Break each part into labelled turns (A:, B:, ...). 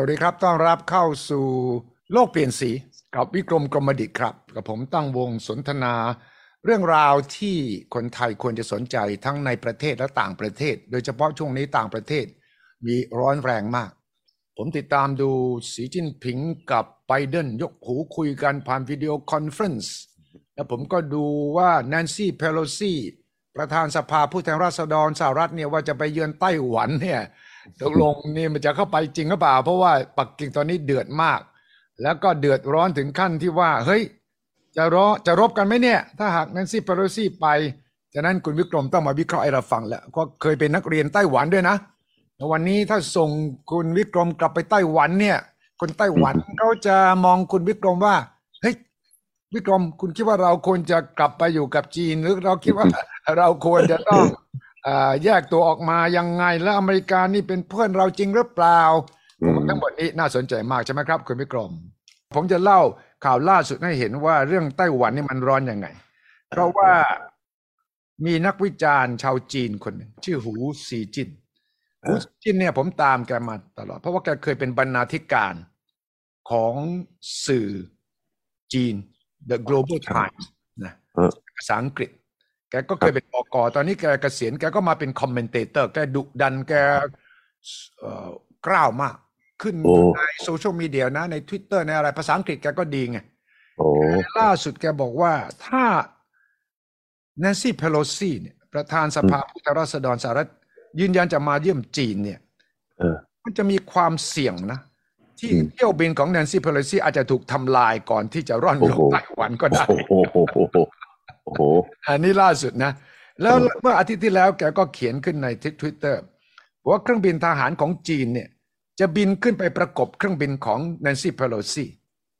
A: สวัสดีครับ ต้อนรับเข้าสู่โลกเปลี่ยนสี กับวิกรมกรมดิษฐ์ครับ กับผมตั้งวงสนทนา เรื่องราวที่คนไทยควรจะสนใจทั้งในประเทศและต่างประเทศ โดยเฉพาะช่วงนี้ต่างประเทศ มีร้อนแรงมาก ผมติดตามดูสีจิ้นผิงกับไบเดนยกหูคุยกันผ่าน video conference แล้วผมก็ดูว่าแนนซี่เพโลซีประธานสภาผู้แทนราษฎรสหรัฐเนี่ยว่าจะไปเยือนไต้หวันเนี่ย ตกลงนี่มันจะเข้าไปจริงหรือเปล่า เพราะว่าปักกิ่งตอนนี้เดือดมาก แล้วก็เดือดร้อนถึงขั้นที่ว่า เฮ้ย จะรอจะรบกันไหมเนี่ย ถ้าหากแนนซี่เพโลซีไปฉะนั้นคุณวิกรมต้องมาวิเคราะห์ให้เราฟังแล้วก็เคยเป็นนักเรียนไต้หวันด้วยนะวันนี้ถ้าส่งคุณวิกรมกลับไปไต้หวันเนี่ย คนไต้หวันเขาจะมองคุณวิกรมว่าเฮ้ยวิกรมคุณคิดว่าเราควรจะกลับไปอยู่กับจีน หรือเราคิดว่าเราควรจะต้อง แยกตัวออกมายังไงแล้วอเมริกานี่เป็นเพื่อนเราจริงหรือเปล่า
B: อืม
A: ทั้งหมดนี้น่าสนใจมากใช่ไหมครับคุณวิกรม ผมจะเล่าข่าวล่าสุดให้เห็นว่าเรื่องไต้หวันนี่มันร้อนยังไง เพราะว่ามีนักวิจารณ์ชาวจีนคนหนึ่งชื่อหูซีจินหูซีจินเนี่ยผมตามแกมาตลอด เพราะว่าแกเคยเป็นบรรณาธิการของสื่อจีน The Global Times นะ
B: เออ
A: ภาษาอังกฤษ แกก็เคยเป็น บก.ตอนนี้แกเกษียณแกก็มาเป็น commentator แกดุดันแกก้าวร้าวมาก ขึ้น
B: โอ้
A: ในโซเชียลมีเดียนะใน Twitter ในอะไรภาษาอังกฤษแกก็ดีไง
B: โอ้
A: ล่าสุดแกบอกว่าถ้าแนนซี่เพโลซีเนี่ยประธานสภาผู้แทนราษฎรสหรัฐยืนยันจะมาเยี่ยมจีนเนี่ย
B: เออ
A: มันจะมีความเสี่ยงนะ ที่
B: อืม
A: เที่ยวบินของแนนซี่เพโลซีอาจจะถูกทำลายก่อนที่จะร่อน
B: โอ้
A: ล
B: โห
A: งไต้หวันก็ได้
B: โอ้โหโอ้โหโอ้โห
A: อันนี้ล่าสุดนะ แล้ว
B: เออ
A: เมื่ออาทิตย์ที่แล้วแกก็เขียนขึ้นในทวิตเตอร์ว่าเครื่องบินทหารของจีนเนี่ยจะบินขึ้นไปประกบเครื่องบินของแนนซี่เพโลซี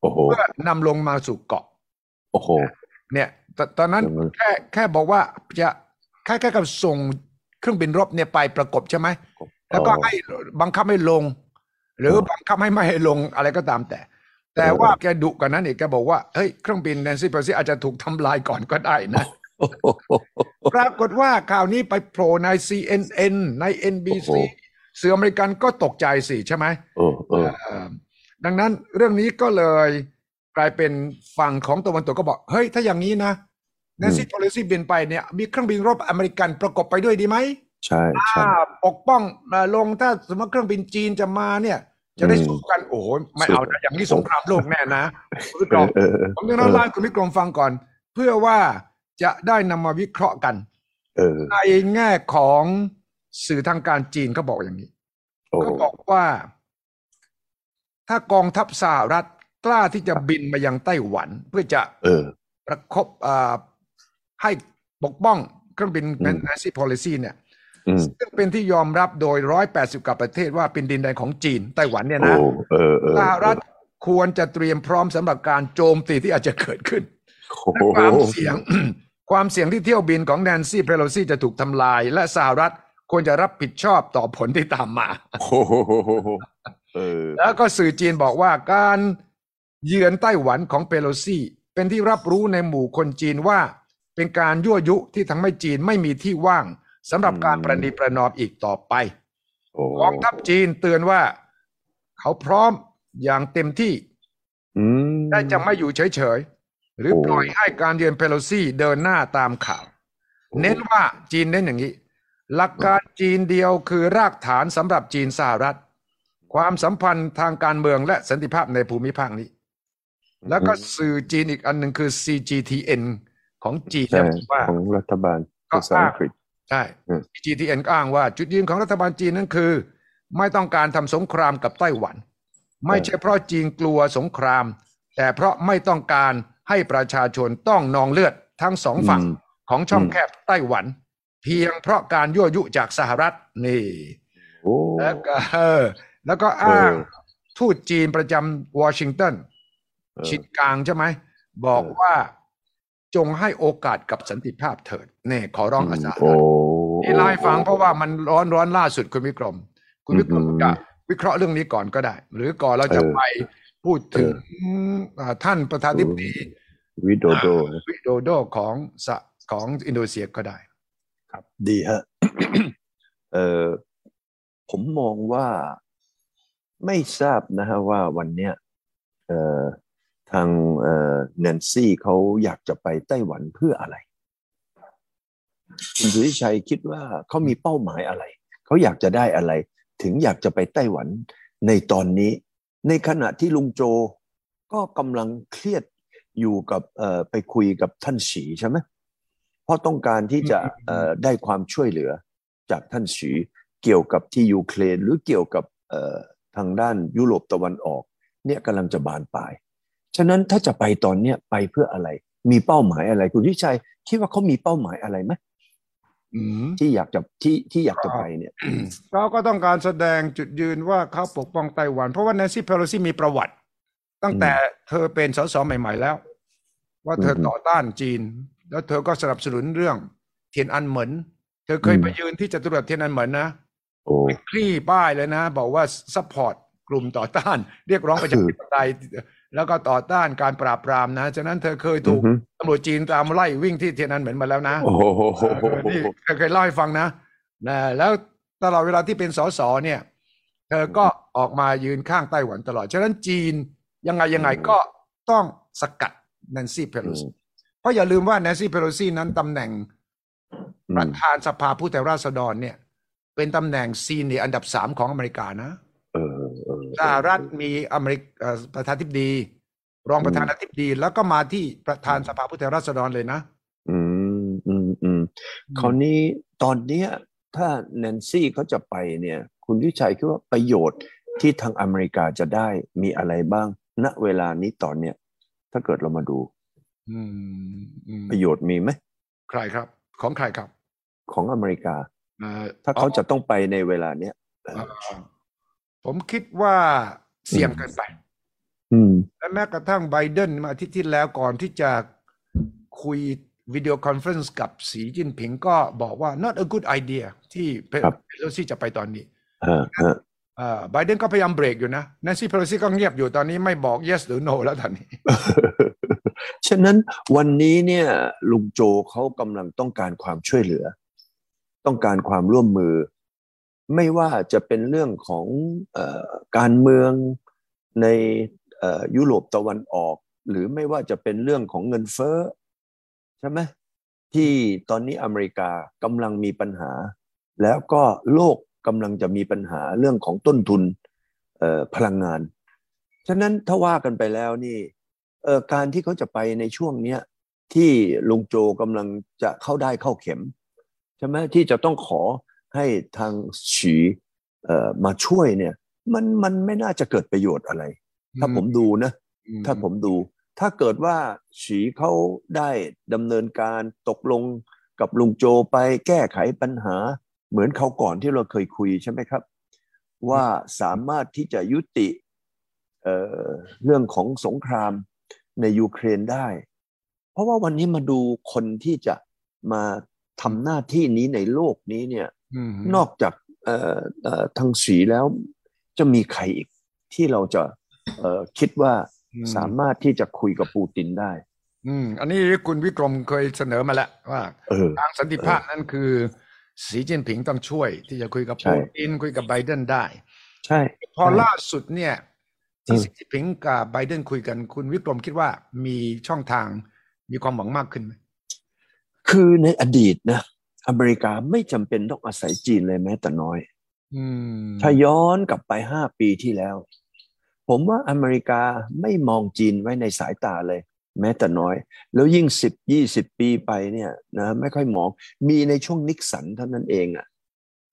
B: โอ้โห
A: เพื่อนำลงมาสู่เกาะ
B: โอ้โห
A: เนี่ยตตอนนั้น
B: อืม
A: แค่แค่บอกว่าจะแค่แค่กับส่งเครื่องบินรบเนี่ยไปประกบใช่ไหมแล้วก็ให้บังคับให้ลง หรือบังคับให้ไม่ให้ลงอะไรก็ตามแต่ แต่ว่าแกดุกว่านั้นอีกแกบอกว่าเฮ้ยเครื่องบินแนนซี่เพอร์ซี่อาจจะถูกทำลายก่อนก็ได้นะ
B: โอ้โห
A: ปรากฏว่าข่าวนี้ไปโผล่ใน CNN ใน NBC
B: โอ้โห
A: สื่ออเมริกันก็ตกใจสิใช่ไหม
B: เออเออ
A: เอ่ดังนั้นเรื่องนี้ก็เลยกลายเป็นฝั่งของตะวันตกก็บอก เฮ้ย ถ้าอย่างนี้นะแนนซี่เพโลซีบินไปเนี่ย มีเครื่องบินรบอเมริกันประกบไปด้วยดีไหม
B: ใช่ใช่
A: อ่าปกป้องเอ่อลงถ้าสมมติเครื่องบินจีนจะมาเนี่ย จะได้
B: อืม
A: สู้กันโอ้โหไม่
B: สู้
A: เอานะอย่างนี้สงครามโลกแน่นะคุณผู้ช
B: เอ
A: ม
B: อเออเออ
A: ผมจะเล่าให้คุณวิกรมฟังก่อน เพื่อว่าจะได้นำมาวิเคราะห์กัน
B: เออ
A: ในแง่ของสื่อทางการจีนเขาบอกอย่างนี้
B: โอ้
A: เขาบอกว่า ถ้ากองทัพสหรัฐกล้าที่จะบินมายังไต้หวัน เพื่อจะ
B: เออ
A: ประคบอ่าให้ปกป้องเครื่องบิน
B: อืม
A: n a n c y policy เนี่ย
B: อืม
A: ซึ่งเป็นที่ยอมรับโดย 180กว่าประเทศว่าเป็นดินแดนของจีนไต้หวันเนี่ย
B: โอ้
A: นะ
B: เออเออ
A: สหรัฐควรจะเตรียมพร้อมสำหรับการโจมตีที่อาจจะเกิดขึ้น
B: โอ้โห
A: ความเสี่ยงความเสี่ยงที่เที่ยวบินของแนนซี่เพโลซีจะถูกทำลาย และสหรัฐควรจะรับผิดชอบต่อผลที่ตามมา
B: โอ้โหเออ
A: แล้วก็สื่อจีนบอกว่าการเยือนไต้หวันของเปโลซีเป็นที่รับรู้ในหมู่คนจีนว่า เป็นการยั่วยุที่ทำให้จีนไม่มีที่ว่าง สำหรับการประนีประนอมอีกต่อไป
B: โอ้
A: กองทัพจีนเตือนว่า เขาพร้อมอย่างเต็มที่
B: อืม
A: ได้จะไม่อยู่เฉยๆ หรือ
B: โอ้
A: ปล่อยให้การเยือนเปโลซีเดินหน้าตามข่าว เน้นว่าจีนเน้นอย่างนี้ หลักการจีนเดียวคือรากฐานสำหรับจีนสหรัฐ ความสัมพันธ์ทางการเมืองและสันติภาพในภูมิภาคนี้ แล้วก็สื่อจีนอีกอันหนึ่งคือ CGTN ของจีน
B: ใช่
A: เนี่ยบอกว่า
B: ของรัฐบาล
A: ก็
B: ภาษาอังกฤษ
A: ใช่
B: อืม
A: CGTN ก็อ้างว่า จุดยืนของรัฐบาลจีนนั้นคือ ไม่ต้องการทำสงครามกับไต้หวัน ไม่ใช่เพราะจีนกลัวสงคราม แต่เพราะไม่ต้องการให้ประชาชนต้องนองเลือดทั้งสองฝั่ง
B: อืม
A: ของช่อง
B: อืม
A: แคบไต้หวัน เพียงเพราะการยั่วยุจากสหรัฐนี่
B: โอ้
A: แล้วก็เออแล้วก็อ้าง
B: เออ
A: ทูตจีนประจำวอชิงตัน
B: เออ
A: ชินกลางใช่ไหม บอก
B: เออ
A: ว่า จงให้โอกาสกับสันติภาพเถิดเนี่ยขอร้องอาสา
B: โอ้
A: ที่ไล่าให้ฟังเพราะว่ามันร้อนร้อนล่าสุดคุณวิกรม คุณวิกรม
B: อืม
A: จะวิเคราะห์เรื่องนี้ก่อนก็ได้ หรือก่อนเราจะ
B: เออ
A: ไปพูดถึง
B: เอา
A: ท่านประธานาธิบดี
B: วิโดโด
A: วิโดโดของสะของอินโดนีเซียก็ได้
B: ดีฮะเออผมมองว่าไม่ทราบนะฮะว่าวันเนี้ยเอ่อ ทางเอ่อแนนซี่เขาอยากจะไปไต้หวันเพื่ออะไร คุณสุริชัยคิดว่าเขามีเป้าหมายอะไร เขาอยากจะได้อะไร ถึงอยากจะไปไต้หวันในตอนนี้ ในขณะที่ลุงโจก็กำลังเครียดอยู่กับเอ่อไปคุยกับท่านสีใช่ไหมเพราะต้องการที่จะเอ่อได้ความช่วยเหลือจากท่านสีเกี่ยวกับที่ยูเครนหรือเกี่ยวกับเอ่อทางด้านยุโรปตะวันออก เนี่ยกำลังจะบานปลาย ฉะนั้นถ้าจะไปตอนเนี้ยไปเพื่ออะไร มีเป้าหมายอะไร คุณทิชัยคิดว่าเขามีเป้าหมายอะไรไหม
A: อืม
B: ที่อยากจะที่ที่อยากจะไปเนี่ย
A: เขาก็ต้องการแสดงจุดยืนว่าเขาปกป้องไต้หวัน เพราะว่าแนนซี่เพโลซีมีประวัติ ตั้งแต่เธอเป็นสสใหม่ ๆ แล้ว ว่าเธอ
B: อืม
A: ต่อต้านจีน แล้วเธอก็สนับสนุนเรื่อง เทียนอันเหมินเธอเคย
B: อืม
A: ไปยืนที่จตุรัสเทียนอันเหมินนะ
B: โอ้
A: ไปคลี่ป้ายเลยนะ บอกว่า support กลุ่มต่อต้าน เรียกร้องประชาธิปไตย แล้วก็ต่อต้านการปราบปรามนะ ฉะนั้นเธอเคยถูก
B: อือฮึ
A: ตำรวจจีนตามไล่วิ่งที่เทียนอันเหมินมาแล้วนะ
B: โอ้โห
A: เออนี่เคยเล่าให้ฟังนะนะ แล้วตลอดเวลาที่เป็นสสเนี่ย เธอก็ออกมายืนข้างไต้หวันตลอด ฉะนั้นจีนยังไงยังไงก็ต้องสกัดแนนซี่เพโลซีเพราะอย่าลืมว่าแนนซี่เพโลซีนั้นตำแหน่งประธานสภาผู้แทนราษฎรเนี่ย เป็นตำแหน่ง senior อันดับสามของอเมริกานะ
B: เออเออ
A: สหรัฐมีอเมริกเอ่อประธานาธิบดี รองประธานาธิบดี แล้วก็มาที่ประธานสภาผู้แทนราษฎรเลยนะ
B: อืมอืมอืมคราวนี้ตอนเนี้ย ถ้าแนนซี่เขาจะไปเนี่ย คุณทิชัยคิดว่าประโยชน์ที่ทางอเมริกาจะได้มีอะไรบ้าง ณเวลานี้ตอนเนี้ยถ้าเกิดเรามาดู
A: อืมอืม
B: ประโยชน์มีไหม
A: ใครครับ ของใครครับ
B: ของอเมริกา
A: เอ่อ
B: ถ้าเขาจะต้องไปในเวลาเนี้ย
A: เอ่อ ผมคิดว่าเสี่ยงเกินไป
B: อืม
A: และแม้กระทั่งไบเดนมาอาทิตย์ที่แล้วก่อนที่จะคุย video conference กับสีจิ้นผิงก็บอกว่า not a good idea ที่เพ
B: ครับ
A: โลซี่จะไปตอนนี้
B: อ่าฮะ
A: เอ่อไบเดนก็พยายามเบรกอยู่นะแนนซี่เพโลซี่ก็เงียบอยู่ตอนนี้ไม่บอก yes หรือ no แล้วตอนนี้
B: ฉะนั้นวันนี้เนี่ยลุงโจเขากำลังต้องการความช่วยเหลือ ต้องการความร่วมมือ ไม่ว่าจะเป็นเรื่องของอการเมืองในยุโรปตะวันออก หรือไม่ว่าจะเป็นเรื่องของเงินเฟ้อใช่ไหมที่ตอนนี้อเมริกากำลังมีปัญหา แล้วก็โลกกำลังจะมีปัญหาเรื่องของต้นทุนพลังงาน ฉะนั้นถ้าว่ากันไปแล้วนี่การที่เขาจะไปในช่วงเนี้ยที่ลุงโจกำลังจะเข้าได้เข้าเข็มใช่ไหมที่จะต้องขอ ให้ทางฉีเอ่อมาช่วยเนี่ย มันมันไม่น่าจะเกิดประโยชน์อะไร ถ้าผมดูนะ
A: อืม
B: ถ้าผมดู ถ้าเกิดว่าฉีเขาได้ดำเนินการตกลงกับลุงโจไปแก้ไขปัญหา เหมือนเขาวก่อนที่เราเคยคุยใช่ไหมครับ ว่าสามารถที่จะยุติเอ่อเรื่องของสงครามในยูเครนได้ เพราะว่าวันนี้มาดูคนที่จะมาทำหน้าที่นี้ในโลกนี้เนี่ย
A: อืม
B: นอกจากเอ่อเอ่อทางสีแล้วจะมีใครอีกที่เราจะเอ่อคิดว่า
A: อืม
B: สามารถที่จะคุยกับปูตินได้
A: อืม อันนี้คุณวิกรมเคยเสนอมาแล้วว่า
B: เออ
A: ทางสันติภาพนั่นคือสีจิ้นผิงต้องช่วย ที่จะคุยกับ
B: ใช่
A: ปูตินคุยกับไบเดนได้
B: ใช่
A: พอ
B: ใช่
A: ล่าสุดเนี่ย ที่
B: อืม
A: สีจิ้นผิงกับไบเดนคุยกัน คุณวิกรมคิดว่ามีช่องทางมีความหวังมากขึ้นไหม
B: คือในอดีตนะ อเมริกาไม่จำเป็นต้องอาศัยจีนเลยแม้แต่น้อย
A: อืม
B: ถ้าย้อนกลับไปห้าปีที่แล้ว ผมว่าอเมริกาไม่มองจีนไว้ในสายตาเลย แม้แต่น้อย แล้วยิ่งสิบยี่สิบปีไปเนี่ยนะไม่ค่อยมองมีในช่วงนิกสันเท่านั้นเองอะ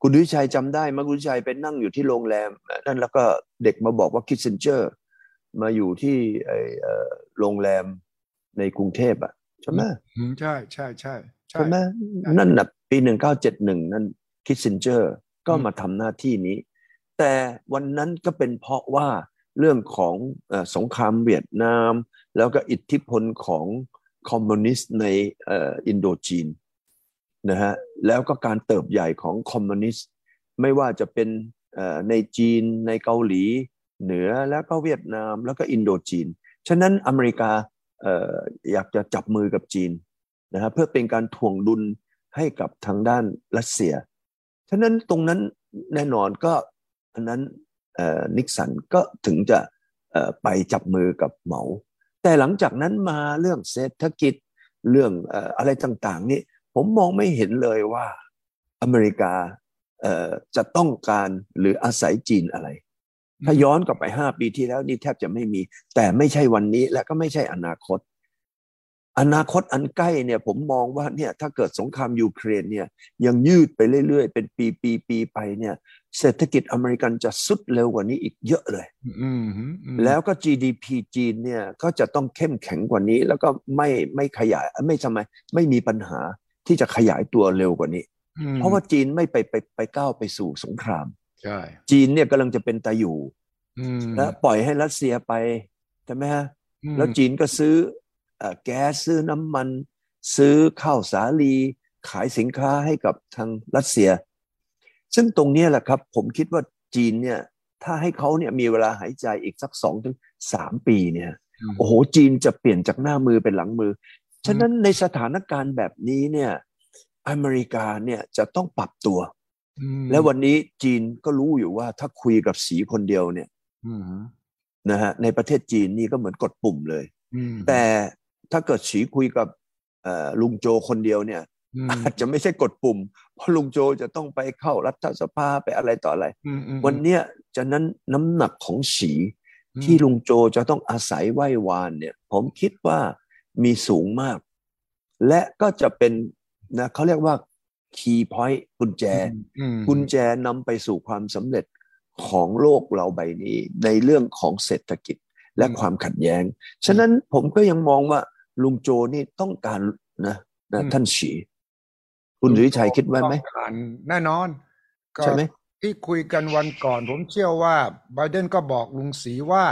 B: คุณวิชัยจำได้ไหมคุณวิชัยไปนั่งอยู่ที่โรงแรมนั่นแล้วก็เด็กมาบอกว่าคิสเซนเจอร์ มาอยู่ที่ไอ้เอ่อโรงแรมในกรุงเทพอะใช่ไหม
A: อืมใช่ใช่ใช่ใช่
B: ใช่ไหมนั่นน่ะปีหนึ่งเก้าเจ็ดหนึ่งนั่นคิสซินเจอร์ก็
A: อืม
B: มาทำหน้าที่นี้ แต่วันนั้นก็เป็นเพราะว่าเรื่องของเอ่อสงครามเวียดนาม แล้วก็อิทธิพลของคอมมิวนิสต์ในเอ่ออินโดจีนนะฮะแล้วก็การเติบใหญ่ของคอมมิวนิสต์ไม่ว่าจะเป็นเอ่อในจีนในเกาหลีเหนือแล้วก็เวียดนามแล้วก็อินโดจีน ฉะนั้นอเมริกาเอ่ออยากจะจับมือกับจีน นะฮะเพื่อเป็นการถ่วงดุลให้กับทางด้านรัสเซีย ฉะนั้นตรงนั้นแน่นอนก็อันนั้นนิกสันก็ถึงจะไปจับมือกับเหมา แต่หลังจากนั้นมาเรื่องเศรษฐกิจเรื่องอะไรต่างๆนี่ผมมองไม่เห็นเลยว่าอเมริกาจะต้องการหรืออาศัยจีนอะไร ถ้าย้อนกลับไปห้าปีที่แล้วนี่แทบจะไม่มี แต่ไม่ใช่วันนี้และก็ไม่ใช่อนาคต อนาคตอันใกล้เนี่ยผมมองว่าเนี่ยถ้าเกิดสงครามยูเครนเนี่ยยังยืดไปเรื่อยๆ เป็นปีปีปีไปเนี่ยเศรษฐกิจอเมริกันจะสุดเร็วกว่านี้อีกเยอะเลย
A: อืมอืม
B: แล้วก็ GDP จีนเนี่ยก็จะต้องเข้มแข็งกว่านี้ แล้วก็ไม่ไม่ขยายไม่ทำไมไม่มีปัญหาที่จะขยายตัวเร็วกว่านี้
A: อืม
B: เพราะว่าจีนไม่ไปไปไปก้าวไปสู่สงคราม
A: ใช่
B: จีนเนี่ยกำลังจะเป็นตาอยู่
A: อืม
B: และปล่อยให้รัสเซียไปใช่ไหมฮะ
A: อืม
B: แล้วจีนก็ซื้อเอ่อ แก๊สซื้อน้ำมัน ซื้อข้าวสาลี ขายสินค้าให้กับทางรัสเซีย ซึ่งตรงเนี้ยแหละครับ ผมคิดว่าจีนเนี่ยถ้าให้เขาเนี่ยมีเวลาหายใจอีกสักสองถึงสามปีเนี่ยโอ้โหจีนจะเปลี่ยนจากหน้ามือเป็นหลังมือ ฉะนั้นในสถานการณ์แบบนี้เนี่ยอเมริกาเนี่ยจะต้องปรับตัว
A: อืม
B: แล้ววันนี้จีนก็รู้อยู่ว่าถ้าคุยกับสีคนเดียวเนี่ย
A: อืม
B: นะฮะในประเทศจีนนี่ก็เหมือนกดปุ่มเลย
A: อืม
B: แต่ ถ้าเกิดสีคุยกับเอ่อลุงโจคนเดียวเนี่ย
A: อืม
B: อาจจะไม่ใช่กดปุ่ม เพราะลุงโจจะต้องไปเข้ารัฐสภาไปอะไรต่ออะไร
A: อืมอืม
B: วันเนี้ยจะนั้นน้ำหนักของสี
A: อืม
B: ที่ลุงโจจะต้องอาศัยไหว้วานเนี่ย ผมคิดว่ามีสูงมาก และก็จะเป็นนะเขาเรียกว่า key point กุญแจ
A: อืม
B: กุญแจนำไปสู่ความสำเร็จของโลกเราใบนี้ ในเรื่องของเศรษฐกิจและความขัดแย้ง ฉะนั้นผมก็ยังมองว่า ลุงโจนี่ต้องการนะนะท่านฉีคุณสุริชัยคิดไว้ไหม
A: ต้องการแน่นอนก็
B: ใช่ไหม
A: ที่คุยกันวันก่อน ผมเชื่อว่าไบเดนก็บอกลุงสีว่า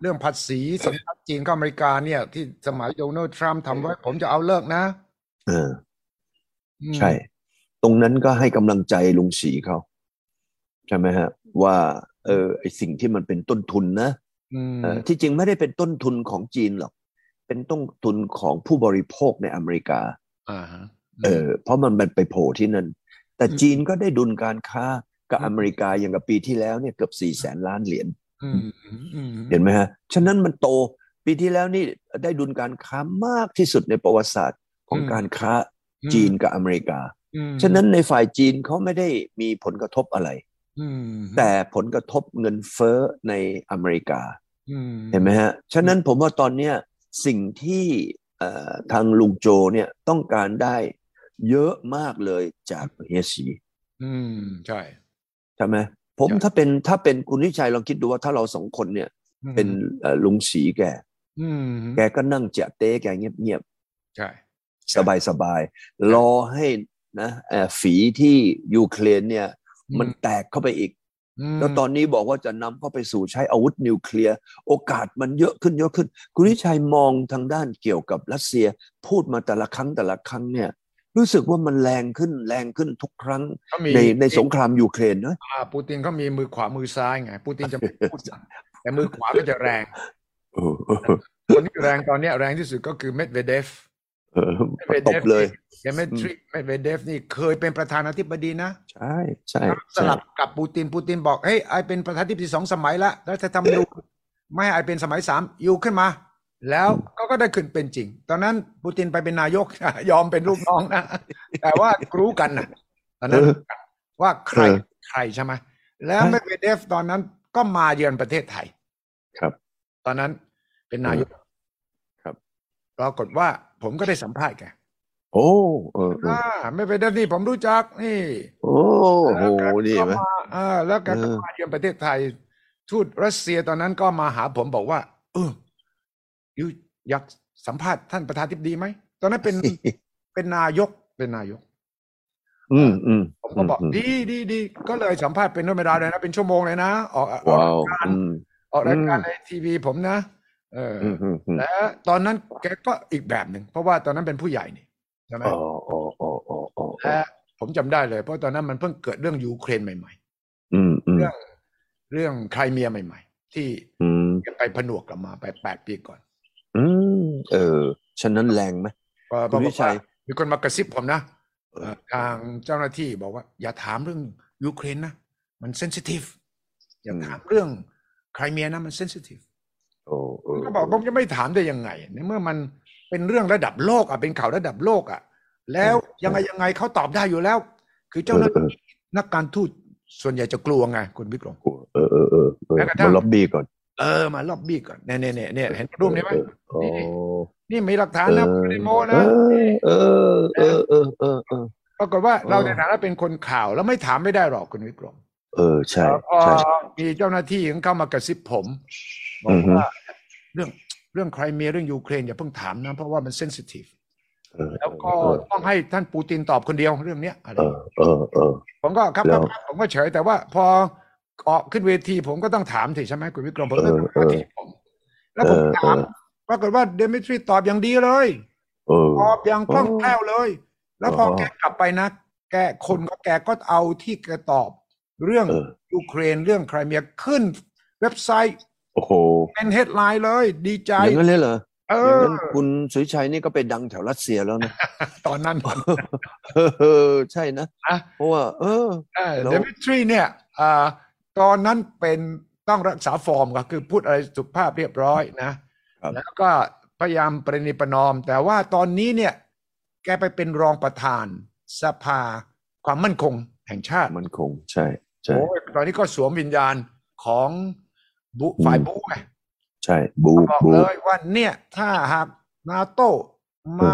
A: เรื่องภาษีสำนักจีนกับอเมริกาเนี่ย ที่สมัยโดนัลด์ทรัมป์ทำไว้ ผมจะเอาเลิกนะ
B: เออ
A: อืม
B: ใช่ ตรงนั้นก็ให้กำลังใจลุงสีเขาใช่ไหมฮะ ว่า เออไอสิ่งที่มันเป็นต้นทุนนะ
A: อืม
B: เออที่จริงไม่ได้เป็นต้นทุนของจีนหรอก เป็นต้นทุนของผู้บริโภคในอเมริกา
A: อ่าฮะ
B: เออเพราะมันมันไปโผล่ที่นั่น แต่
A: อืม
B: จีนก็ได้ดุลการค้ากับ
A: อืม
B: อเมริกาอย่างกับปีที่แล้วเนี่ยเกือบสี่แสนล้านเหรียญ
A: อืมอืม
B: เห็นไหมฮะ ฉะนั้นมันโตปีที่แล้วนี่ได้ดุลการค้ามากที่สุดในประวัติศาสตร์ของ
A: อืม
B: การค้าจีนกับอเมริกา
A: อืม
B: ฉะนั้นในฝ่ายจีนเขาไม่ได้มีผลกระทบอะไร
A: อืม
B: แต่ผลกระทบเงินเฟ้อในอเมริกา
A: อืม
B: เห็นไหมฮะ ฉะนั้นผมว่าตอนเนี้ย สิ่งที่เอ่อทางลุงโจเนี่ยต้องการได้เยอะมากเลยจากเฮียสี
A: อืมใช่
B: ใช่ไหมผม
A: ใช่
B: ถ้าเป็นถ้าเป็นคุณวิชัยลองคิดดูว่าถ้าเราสองคนเนี่ย
A: อืม
B: เป็นเอ่อลุงสีแก
A: อืม
B: แกก็นั่งเจะเต้แกเงียบ
A: ใช่
B: ๆสบายๆรอให้นะเอ่อฝีที่ยูเครนเนี่ย มันแตกเข้าไปอีก
A: ม
B: แล้วตอนนี้บอกว่าจะนำเข้าไปสู่ใช้อาวุธนิวเคลียร์โอกาสมันเยอะขึ้นเยอะขึ้น คุณวิชัยมองทางด้านเกี่ยวกับรัสเซียพูดมาแต่ละครั้งแต่ละครั้งเนี่ย รู้สึกว่ามันแรงขึ้นแรงขึ้นทุกครั้ง
A: เขามี
B: ในในสงครามยูเครนนะ
A: อ่าปูตินเขามีมือขวามือซ้ายไงปูตินจะไม่พูดสั่งแต่มือขวาก็จะแรง
B: เออเออ
A: คนที่แรงตอนเนี้ยแรงที่สุดก็คือเมดเวเดฟ
B: เออ ตบเลย
A: เดเมทรีเมดเวเดฟนี่เคยเป็นประธานาธิบดีนะ
B: ใช่ใช่
A: ส
B: ใช่
A: ลับกับปูตินปูตินบอกเฮ้ยไอเป็นประธานาธิบดีสองสมัยละแล้วจะทำดูญไม่ให้ไอเป็นสมัยสามอยู่ขึ้นมา แล้วก็ก็ได้ขึ้นเป็นจริง ตอนนั้นปูตินไปเป็นนายกยอมเป็นลูกน้องนะแต่ว่ารู้กันนะตอนนั้นรู้กันว่าใครใครใช่ไหมแล้วเมดเวเดฟตอนนั้นก็มาเยือนประเทศไทย
B: ครับ
A: ตอนนั้นเป็นนายก
B: ครับ
A: ปรากฏว่า ผมก็ได้สัมภาษณ์แก
B: โอ้เออเออ
A: อ่าไม่เป็นนี่ผมรู้จักนี่
B: โอ้โหนี่
A: แล้ว
B: ไหม
A: แกก็มาอ่าแล้วแกก็
B: เออ
A: มาเยือนประเทศไทย ทูตรัสเซียตอนนั้นก็มาหาผมบอกว่า เออยูอยากสัมภาษณ์ท่านประธานทิบดีไหมตอนนั้นเป็นเป็นนายกเป็นนายก
B: อืมอืม
A: ผมก็บอก
B: อืม
A: ดีดีดีก็เลยสัมภาษณ์เป็นเรื่องเวลาเลยนะเป็นชั่วโมงเลยนะออกออก
B: ว้าว
A: รายการ
B: อืม
A: ออกรายการ
B: อืม
A: ในทีวีผมนะ เอออ
B: อืมอืมอืม
A: และตอนนั้นแกก็อีกแบบหนึ่งเพราะว่าตอนนั้นเป็นผู้ใหญ่นี่ใช่ไหม
B: อ๋ออ๋ออ๋ออ๋ออ๋อ
A: และผมจำได้เลย เพราะตอนนั้นมันเพิ่งเกิดเรื่องยูเครนใหม่
B: อืมอื
A: ๆ
B: ม
A: เรื่องเรื่องไครเมียใหม่ ๆ ที่
B: อืม
A: ไปผนวกกลับมาไปแปดปีก่อน
B: อืมเออฉะนั้นแรงไหม
A: พอ
B: คุณ
A: บ
B: วิ
A: อก
B: ชั
A: ว่ายมีคนมากระซิบผมนะเอ่อทางเจ้าหน้าที่บอกว่า อย่าถามเรื่องยูเครนนะ มัน sensitive อย่าถามเรื่องไครเมียนะ มันเซนซิทีฟ
B: โอ้เออ
A: ก็บอกผมจะไม่ถามได้ยังไงในเมื่อมันเป็นเรื่องระดับโลกอะเป็นข่าวระดับโลกอะ แล้วยังไงยังไงเขาตอบได้อยู่แล้ว คือเจ้าหน้าที่นักการทูตส่วนใหญ่จะกลัวไงคุณวิกรม
B: เออเออเออเออ
A: แม้กระทั่ง
B: มาล็อบบี้ก่อน
A: เออมาล็อบบี้ก่อนเนี่ยเนี่ยเนี่ยเนี่ยเห็นรูปนี้ไหม
B: เออ
A: นี่
B: โอ้
A: นี่มีหลักฐานนะไม่ได้โม
B: เอ
A: นะ
B: อเออเออเออเออเออ
A: ปรากฏว่า
B: เออ
A: เราในฐานะเป็นคนข่าวแล้วไม่ถามไม่ได้หรอกคุณวิกรม
B: เออใช่
A: พอ
B: ใช่
A: มีเจ้าหน้าที่เข้ามากระซิบผม บอ
B: อื
A: ก
B: อฮึ
A: ว่าเรื่องเรื่องไครเมียเรื่องยูเครนอย่าเพิ่งถามนะ เพราะว่ามัน sensitive
B: เออ
A: แล้วก็
B: เออ
A: ต้องให้ท่านปูตินตอบคนเดียวเรื่องเนี้ยอะไร
B: เออเออเออ
A: ผมก็ครับ
B: แล้
A: ครับ
B: ว
A: ครับผมก็เฉยแต่ว่าพอออกขึ้นเวทีผมก็ต้องถามสิใช่ไหมคุณวิกรมผม
B: เออ
A: ก็ต้องหน้าที่ผมแล้วผม
B: เออ
A: ถาม
B: เออ
A: ปรากฏว่าเดมิทรีตอบอย่างดีเลย
B: เออ
A: ตอบอย่างคล่องแคล่วเลย แล้วพอ
B: อ๋อ
A: แกกลับไปนะ แกคนก็แกก็เอาที่แกตอบ เรื่อง
B: เออ
A: ยูเครนเรื่องไครเมียขึ้นเว็บไซต์
B: โอ้โห
A: เป็น headline เลย ดีใจ
B: อย่างนั้นเลยเหรอ
A: เอ
B: อย่าง
A: อ
B: นั้นคุณสุวิชัยนี่ก็ไปดังแถวรัสเซียแล้วนะ
A: ตอนนั้น
B: เออใช่นะ
A: อะ
B: เพราะว่า เออแล้ว
A: เดมิทรีเนี่ยอ่าตอนนั้นเป็นต้องรักษาฟอร์มก็คือพูดอะไรสุภาพเรียบร้อยนะ
B: ครับ
A: แล้วก็พยายามประนีประนอม แต่ว่าตอนนี้เนี่ย แกไปเป็นรองประธานสภาความมั่นคงแห่งชาติ
B: มันคง ใช่ใช่
A: โอ้ยตอนนี้ก็สวมวิญญาณของ บุ
B: อืม
A: ฝ่ายบุไง
B: ใช่บู
A: บอก
B: บู
A: เลยว่าเนี่ย ถ้าหากนาโต้มา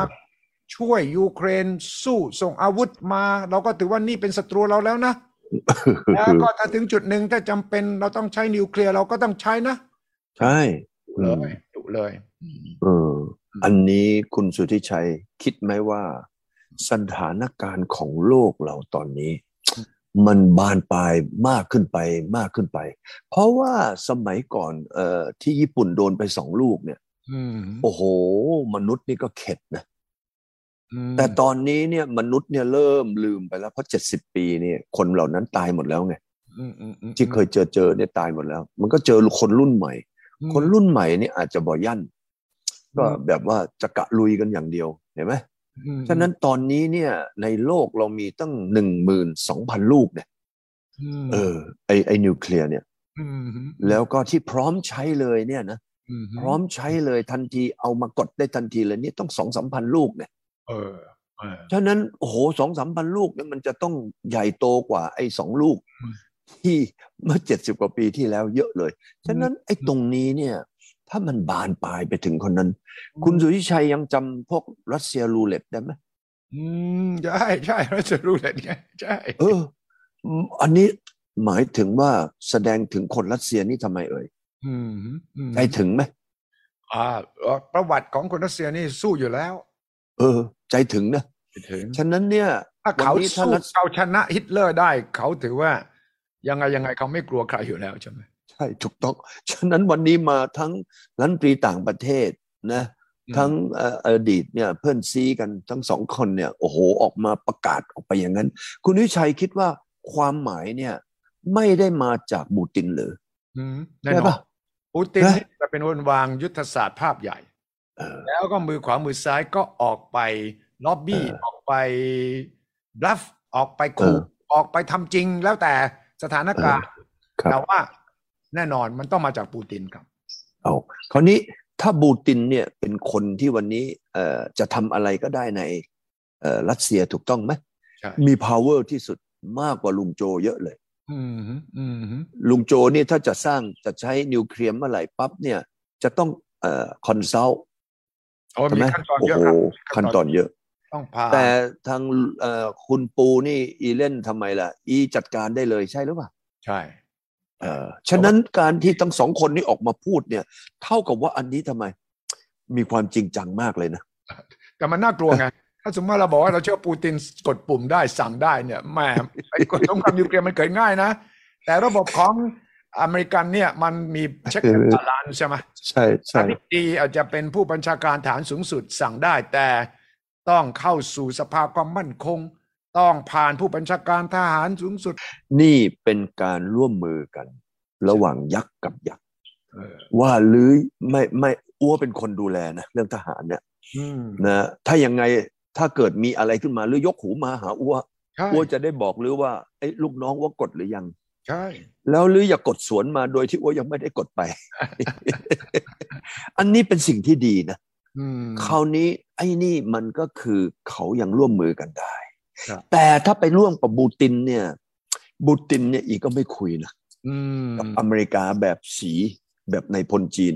A: ช่วยยูเครนสู้ส่งอาวุธมา เราก็ถือว่านี่เป็นศัตรูเราแล้วนะแล้วก็ถ้าถึงจุดหนึ่งถ้าจำเป็นเราต้องใช้นิวเคลียร์เราก็ต้องใช้นะ
B: ใช่อื
A: เล
B: ม
A: ยดุเลยอืม
B: เออ อันนี้คุณสุทธิชัยคิดไหมว่า สถานการณ์ของโลกเราตอนนี้ มันบานปลายมากขึ้นไปมากขึ้นไป เพราะว่าสมัยก่อนเอ่อที่ญี่ปุ่นโดนไปสองลูกเนี่ย
A: อืม
B: โอ้โห มนุษย์นี่ก็เข็ดนะ
A: อืม
B: แต่ตอนนี้เนี่ยมนุษย์เนี่ยเริ่มลืมไปแล้วเพราะเจ็ดสิบปีเนี่ยคนเหล่านั้นตายหมดแล้วไง
A: อืมอืมอืม
B: ที่เคยเจอเจอเนี่ยตายหมดแล้ว มันก็เจอคนรุ่นใหม่
A: อืม
B: คนรุ่นใหม่เนี่ยอาจจะบ่ยั่นก็
A: อืม
B: แบบว่าจะกะลุยกันอย่างเดียวเห็นไหม
A: อืม
B: ฉะนั้นตอนนี้เนี่ยในโลกเรามีตั้งหนึ่งหมื่นสองพันลูกเนี่ย
A: ม
B: เออไอไอนิวเคลียร์เนี่ย
A: ม
B: แล้วก็ที่พร้อมใช้เลยเนี่ยนะ
A: ม
B: พร้อมใช้เลยทันทีเอามากดได้ทันทีเลยนี่ต้องสองสามพันลูกเนี่ย
A: เออเออ
B: ฉะนั้นโอ้โหสองสามพันลูกเนี่ยมันจะต้องใหญ่โตกว่า ไอ้สองลูก
A: อืม
B: ที่เมื่อเจ็ดสิบกว่าปีที่แล้วเยอะเลย ฉะนั้นไอ้ตรงนี้เนี่ย ถ้ามันบานปลายไปถึงคนนั้น คุณสุทธิชัยยังจำพวกรัสเซียรูเล็ตได้ไหม
A: อืมใช่ใช่เราจะรู้เลยไงใช่
B: เอออืมอันนี้หมายถึงว่าแสดงถึงคนรัสเซียนี่ทำไมเอ่ย
A: อืมอืม
B: ใจถึงไหม
A: อ่าเอ่อประวัติของคนรัสเซียนี่สู้อยู่แล้ว
B: เออ ใจถึงนะ
A: ถึง
B: ฉะนั้นเนี่ย
A: ถ้าเขา
B: วันนี้ถ้า
A: สู้
B: รัส
A: เขาชนะฮิตเลอร์ได้ เขาถือว่า ยังไงยังไงเขาไม่กลัวใครอยู่แล้วใช่ไหม
B: ใช่ถูกต้อง ฉะนั้นวันนี้มาทั้งรัฐมนตรีต่างประเทศนะทั้งเอ่ออดีตเนี่ยเพื่อนซีกันทั้งสองคนเนี่ยโอ้โหออกมาประกาศออกไปอย่างนั้น คุณวิชัยคิดว่าความหมายเนี่ยไม่ได้มาจากบูตินหรือ
A: อืมแน่
B: ใช่
A: นอ
B: ปะ
A: นปูติน
B: นะ
A: นี่จะเป็นคนวางยุทธศาสตร์ภาพใหญ่
B: เออ
A: แล้วก็มือขวามือซ้ายก็ออกไปล็อบบี้
B: เออ
A: ออกไปบลัฟออกไปขู่
B: เออ
A: ออกไปทำจริงแล้วแต่สถานการณ์
B: ครับ
A: แต่ว่า แน่นอนมันต้องมาจากปูตินครับ
B: เอาคราวนี้ถ้าบูตินเนี่ยเป็นคนที่วันนี้เอ่อจะทำอะไรก็ได้ในเอ่อรัสเซียถูกต้องไหม
A: ใช่
B: มี power ที่สุดมากกว่าลุงโจเยอะเลย
A: อืมฮึอืมฮึ
B: ลุงโจนี่ถ้าจะสร้างจะใช้นิวเคลียร์เมื่อไหร่ปั๊บเนี่ย จะต้องเอ่อ consult
A: โอ้
B: ใช่
A: มี
B: ไหม
A: ขั้นตอน
B: โอ้
A: เยอะ
B: โห
A: ครับ
B: ขั้นตอนเยอะ
A: ต้องพา
B: แต่ทางเอ่อคุณปูนี่อีเล่นทำไมล่ะ อีจัดการได้เลยใช่หรือเปล่า
A: ใช่
B: เออ ฉะนั้นการที่ทั้งสองคนนี้ออกมาพูดเนี่ย เท่ากับว่าอันนี้ทำไม มีความจริงจังมากเลยนะ
A: แต่มันน่ากลัวไงถ้าสมมติว่าเราบอกว่าเราเชื่อปูตินกดปุ่มได้สั่งได้เนี่ยแหม่ไอ้กดสงครามนิวเคลียร์มันเกิดง่ายนะ แต่ระบบของอเมริกันเนี่ยมันมี check and balance ใช่ไหม
B: ใช่ใช่
A: อันที่ดีอาจจะเป็นผู้บัญชาการฐานสูงสุดสั่งได้ แต่ต้องเข้าสู่สภาความมั่นคง ต้องผ่านผู้บัญชาการทหารสูงสุด
B: นี่เป็นการร่วมมือกัน ระหว่างยักษ์กับยักษ์
A: เออ
B: ว่าหรือไม่ไม่อ้วเป็นคนดูแลนะเรื่องทหารเนี่ย
A: อืม
B: นะถ้ายังไงถ้าเกิดมีอะไรขึ้นมาหรือยกหูมาหาอ้ว
A: ใช่
B: อ้วจะได้บอกหรือว่าไอ้ลูกน้องว่ากดหรือยัง
A: ใช่
B: แล้วหรืออย่ากดสวนมาโดยที่อ้วยังไม่ได้กดไป อันนี้เป็นสิ่งที่ดีนะ
A: อืม
B: คราวนี้ไอ้นี่มันก็คือเขายังร่วมมือกันได้
A: ครับ
B: แต่ถ้าไปร่วมกับบูตินเนี่ย บูตินเนี่ยอีกก็ไม่คุยนะ
A: อืม
B: กับอเมริกาแบบสีแบบในายพลจีน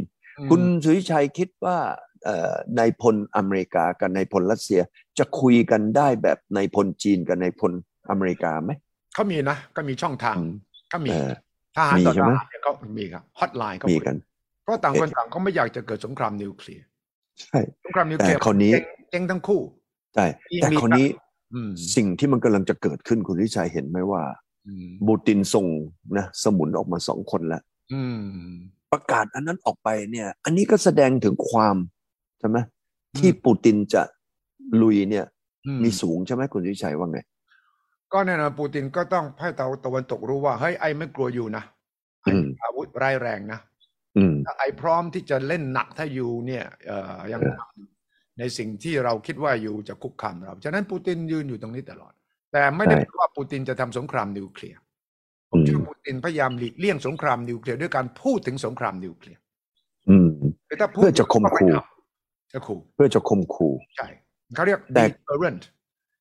B: คุณสุริชัยคิดว่าเอ่อนายพลอเมริกากับนายพลรัสเซียจะคุยกันได้แบบนายพลจีนกับนายพลอเมริกาไหม
A: เขามีนะก็มีช่องทาง
B: อืม
A: ก็มี
B: เออ
A: ทหาร
B: มี
A: ต่อ
B: ใช่
A: ท
B: ไหม
A: หารเนี่ยก็มีครับฮอตไลน์ก็
B: มีกัน
A: เพราะต่างคนต่างก็ไม่อยากจะเกิดสงครามนิวเคลียร์
B: ใช่
A: สงครามนิวเคลียร์
B: แต่คราวนี้
A: เจ๊งเจ๊งทั้งคู่
B: ใช่
A: มี
B: แต่
A: มี
B: คราวนี้
A: อืม
B: สิ่งที่มันกำลังจะเกิดขึ้นคุณวิชัยเห็นไหมว่า
A: อืม
B: บูตินส่งนะสมุนออกมาสองคนแล้ว
A: อืม
B: ประกาศอันนั้นออกไปเนี่ย อันนี้ก็แสดงถึงความใช่ไหมที่ปูตินจะลุยเนี่ย
A: อื
B: มีสูงใช่ไหมคุณวิชัยว่าไง
A: ก็แน่นอนปูตินก็ต้องให้ตะตะวันตกรู้ว่าเฮ้ยไอ้ไม่กลัวอยู่นะไอ้
B: อืม
A: อาวุธร้ายแรงนะ
B: อืม
A: ถ้าไอ้พร้อมที่จะเล่นหนักถ้าอยู่เนี่ยเอ่อยัง
B: เออ
A: ทำ ในสิ่งที่เราคิดว่าอยู่จะคุกคามเรา ฉะนั้นปูตินยืนอยู่ตรงนี้ตลอด แต่ไม่ได้แปลว่าปูตินจะทำสงครามนิวเคลียร์ ผมเชื่อปูตินพยายามหลีกเลี่ยงสงครามนิวเคลียร์ด้วยการพูดถึงสงครามนิวเคลียร์
B: อืม
A: คือถ้าพูด
B: เพื่อจะข่มขู่
A: ก็ไทำจะขู่
B: เพื่อจะข่มขู่
A: ใช่เขาเรียก
B: แต่
A: deterrent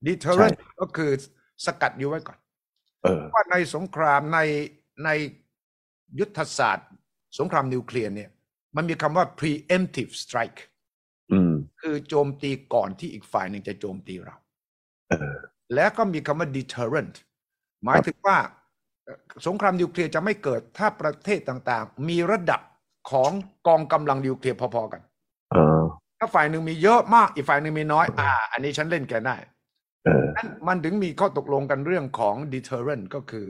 A: deterrent ก็คือสกัดอยู่ไว้ก่อน
B: เออ
A: ว่าในสงครามในในยุทธศาสตร์ สงครามนิวเคลียร์เนี่ย มันมีคำว่า preemptive strike
B: อืม
A: คือโจมตีก่อนที่อีกฝ่ายหนึ่งจะโจมตีเรา
B: เออ
A: แล้วก็มีคำว่า deterrent หมายถึงว่าเอ่อสงครามนิวเคลียร์จะไม่เกิดถ้าประเทศต่างๆ มีระดับของกองกำลังนิวเคลียร์พอๆกัน
B: เออ
A: ถ้าฝ่ายหนึ่งมีเยอะมากอีกฝ่ายหนึ่งมีน้อย อ่า อันนี้ฉันเล่นแกได้
B: เออ
A: นั่นมันถึงมีข้อตกลงกันเรื่องของ deterrent ก็คือ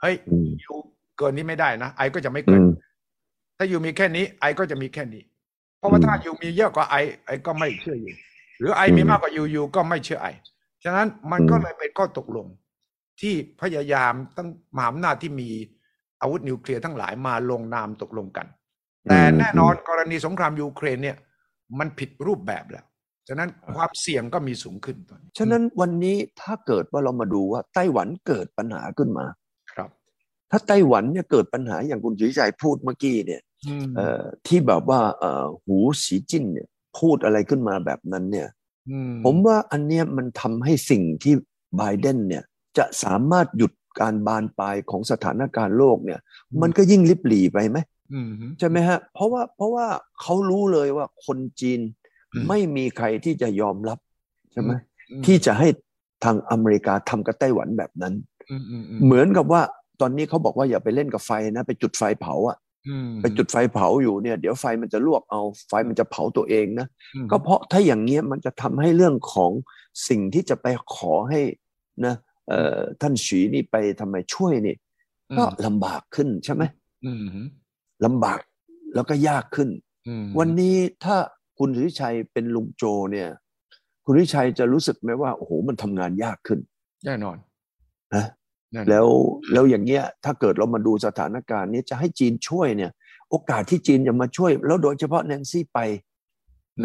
A: เฮ้ย
B: อืม
A: อยู่เกินนี้ไม่ได้นะ ไอก็จะไม่
B: อื
A: เกิน
B: ม
A: ถ้าอยู่มีแค่นี้ ไอก็จะมีแค่นี้ เพราะว่า
B: อืม
A: ถ้าอยู่มีเยอะกว่าไอไอก็ไม่เชื่ออยู่ หรือไอ
B: อืม
A: มีมากกว่าอยู่อยู่ก็ไม่เชื่อไอฉะนั้นมันก็
B: อืม
A: เลยเป็นข้อตกลง ที่พยายามตั้งมหาอำนาจที่มีอาวุธนิวเคลียร์ทั้งหลายมาลงนามตกลงกัน แต่แน่นอนกรณีสงครามยูเครนเนี่ย มันผิดรูปแบบแล้วฉะนั้นความเสี่ยงก็มีสูงขึ้นตอนนี้
B: ฉะนั้นวันนี้ถ้าเกิดว่าเรามาดูว่าไต้หวันเกิดปัญหาขึ้นมา
A: ครับ
B: ถ้าไต้หวันเนี่ยเกิดปัญหาอย่างคุณสุริชัยพูดเมื่อกี้เนี่ย
A: อืม
B: เอ่อ ที่แบบว่าเอ่อหูสีจิ้นเนี่ยพูดอะไรขึ้นมาแบบนั้นเนี่ย
A: อืม
B: ผมว่าอันเนี้ยมันทำให้สิ่งที่ไบเดนเนี่ยจะสามารถหยุดการบานปลายของสถานการณ์โลกเนี่ย มันก็ยิ่งลิบหลีไปไหม
A: อืม
B: ใช่ไหมฮะ เพราะว่าเพราะว่าเขารู้เลยว่าคนจีน
A: อืม
B: ไม่มีใครที่จะยอมรับใช่ไหม
A: อืม
B: ที่จะให้ทางอเมริกาทำกับไต้หวันแบบนั้น
A: อืมอืมอืม
B: เหมือนกับว่าตอนนี้เขาบอกว่าอย่าไปเล่นกับไฟนะ ไปจุดไฟเผาอะ
A: อืม
B: ไปจุดไฟเผาอยู่เนี่ย เดี๋ยวไฟมันจะลวกเอาไฟมันจะเผาตัวเองนะ
A: อืม
B: ก็เพราะถ้าอย่างเงี้ยมันจะทำให้เรื่องของสิ่งที่จะไปขอให้นะเอ่อท่านฉีนี่ไปทำไมช่วยนี่ก็ลำบากขึ้นใช่ไหม
A: อืม
B: ลำบากแล้วก็ยากขึ้น
A: อืม
B: วันนี้ถ้าคุณสุริชัยเป็นลุงโจเนี่ย คุณสุริชัยจะรู้สึกไหมว่าโอ้โหมันทำงานยากขึ้น
A: แน่นอน
B: นะ
A: แน่นอน
B: แล้วแล้วอย่างเงี้ยถ้าเกิดเรามาดูสถานการณ์นี้จะให้จีนช่วยเนี่ย โอกาสที่จีนจะมาช่วย แล้วโดยเฉพาะแนนซี่ไป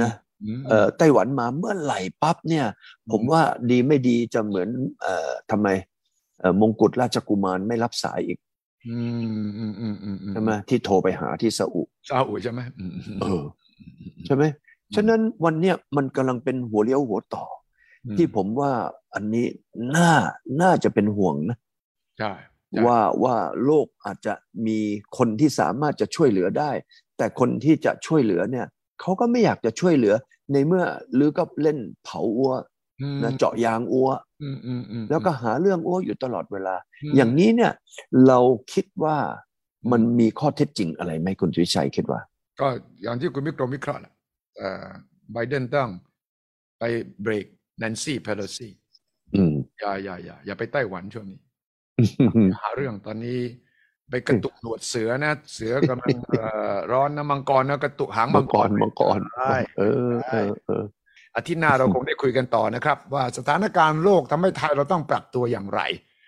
B: นะ
A: ม
B: เอ่อไต้หวันมาเมื่อไหร่ปั๊บเนี่ย ผมว่าดีไม่ดีจะเหมือนเอ่อทำไมเอ่อมงกุฎราชกุมารไม่รับสายอีก
A: อืมอืมอืมอืมอืม
B: ใช่ไหมที่โทรไปหาที่ซาอุ
A: ซาอุใช่ไหมอืม
B: เออใช่ไหมฉะนั้นวันเนี้ยมันกำลังเป็นหัวเลี้ยวหัวต่ออ
A: ม
B: ที่ผมว่าอันนี้น่าน่าจะเป็นห่วงนะ
A: ใช่ใช่
B: ว่าว่าโลกอาจจะมีคนที่สามารถจะช่วยเหลือได้ แต่คนที่จะช่วยเหลือเนี่ยเขาก็ไม่อยากจะช่วยเหลือ ในเมื่อหรือก็เล่นเผาอัว
A: ม
B: นะเจาะยางอัว
A: อืมอืมอืม
B: แล้วก็หาเรื่องอ้วอยู่ตลอดเวลา
A: ม
B: อย่างนี้เนี่ย เราคิดว่ามันมีข้อเท็จจริงอะไรไหมคุณสุวิชัยคิดว่า
A: ก็อย่างที่คุณวิกรมวิเคราะห์แหละเอ่อไบเดนต้องไปเบรกแนนซี่เพโลซี
B: อืม
A: อย่าอย่าอย่าอย่าไปไต้หวันช่วงนี้ หาเรื่องตอนนี้ ไปกระตุกหนวดเสือนะ เสือกำลังเอ่อร้อนนะมังกรนะกระตุกหาง
B: มั
A: มั
B: ง
A: ง
B: ก
A: ก
B: ร
A: ร
B: มังกร
A: ใช่
B: เออเออเออ
A: อาทิตย์หน้าเราคงได้คุยกันต่อนะครับ ว่าสถานการณ์โลกทำให้ไทยเราต้องปรับตัวอย่างไร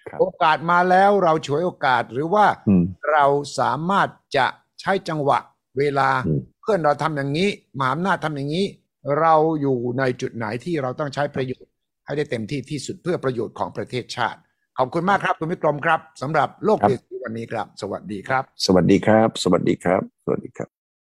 B: ครับ
A: โอกาสมาแล้วเราฉวยโอกาสหรือว่า
B: อืม
A: เราสามารถจะใช้จังหวะเวลา
B: อืม
A: เพื่อนเราทำอย่างนี้มหาอำนาจทำอย่างนี้ เราอยู่ในจุดไหนที่เราต้องใช้ประโยชน์ให้ได้เต็มที่ที่สุดเพื่อประโยชน์ของประเทศชาติ ขอบคุณมากครับคุณวิกรมครับสำหรับโลกเปลี่ยนสีวันนี้ครับ สวัสดีครับ
B: สวัสดีครับ สวัสดีครับ สวัสดีครับ